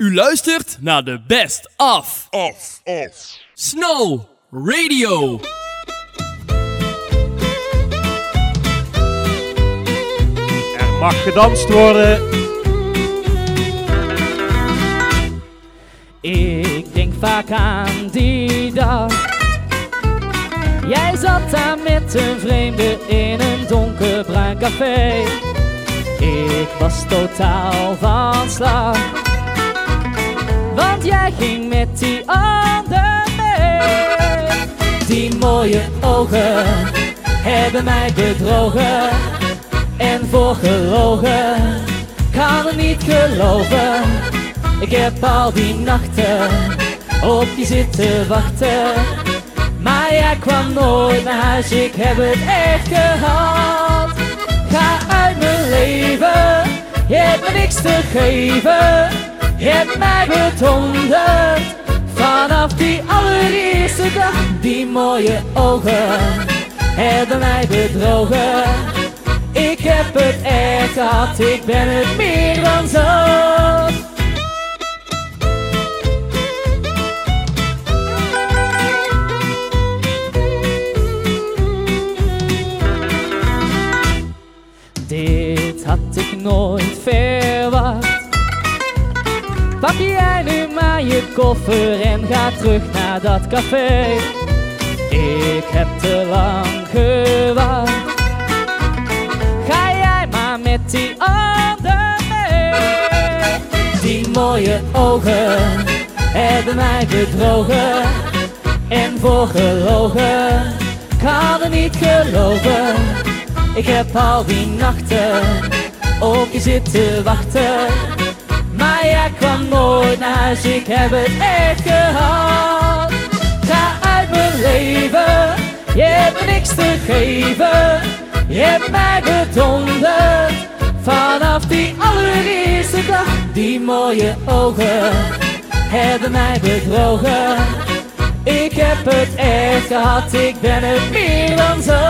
U luistert naar de Best Of Af, af. Snow Radio. Er mag gedanst worden. Ik denk vaak aan die dag. Jij zat daar met een vreemde in een donkerbruin café. Ik was totaal van slag. Jij ging met die ander mee. Die mooie ogen hebben mij bedrogen en voorgelogen. Kan het niet geloven. Ik heb al die nachten op je zitten wachten. Maar jij kwam nooit naar huis, ik heb het echt gehad. Ga uit mijn leven, je hebt me niks te geven. Je hebt mij bedonderd vanaf die allereerste dag. Die mooie ogen hebben mij bedrogen. Ik heb het echt gehad, ik ben het meer dan zo. Dit had ik nooit verwacht. Pak jij nu maar je koffer en ga terug naar dat café. Ik heb te lang gewacht. Ga jij maar met die ander mee. Die mooie ogen hebben mij bedrogen en voorgelogen. Kan het niet geloven. Ik heb al die nachten op je zitten wachten. Maar jij kwam nooit huis, ik heb het echt gehad. Ga uit mijn leven, je hebt me niks te geven. Je hebt mij bedonderd vanaf die allereerste dag. Die mooie ogen hebben mij bedrogen. Ik heb het echt gehad, ik ben het meer dan zo.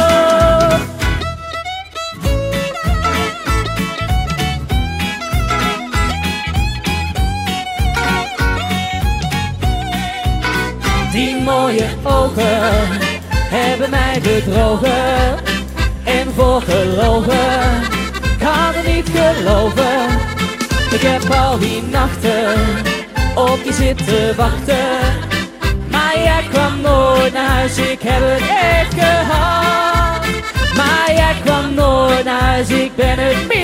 Mooie ogen hebben mij bedrogen en voorgelogen. Kan het niet geloven. Ik heb al die nachten op je zitten wachten. Maar jij kwam nooit naar huis, ik heb het echt gehad. Maar jij kwam nooit naar huis, ik ben het meer.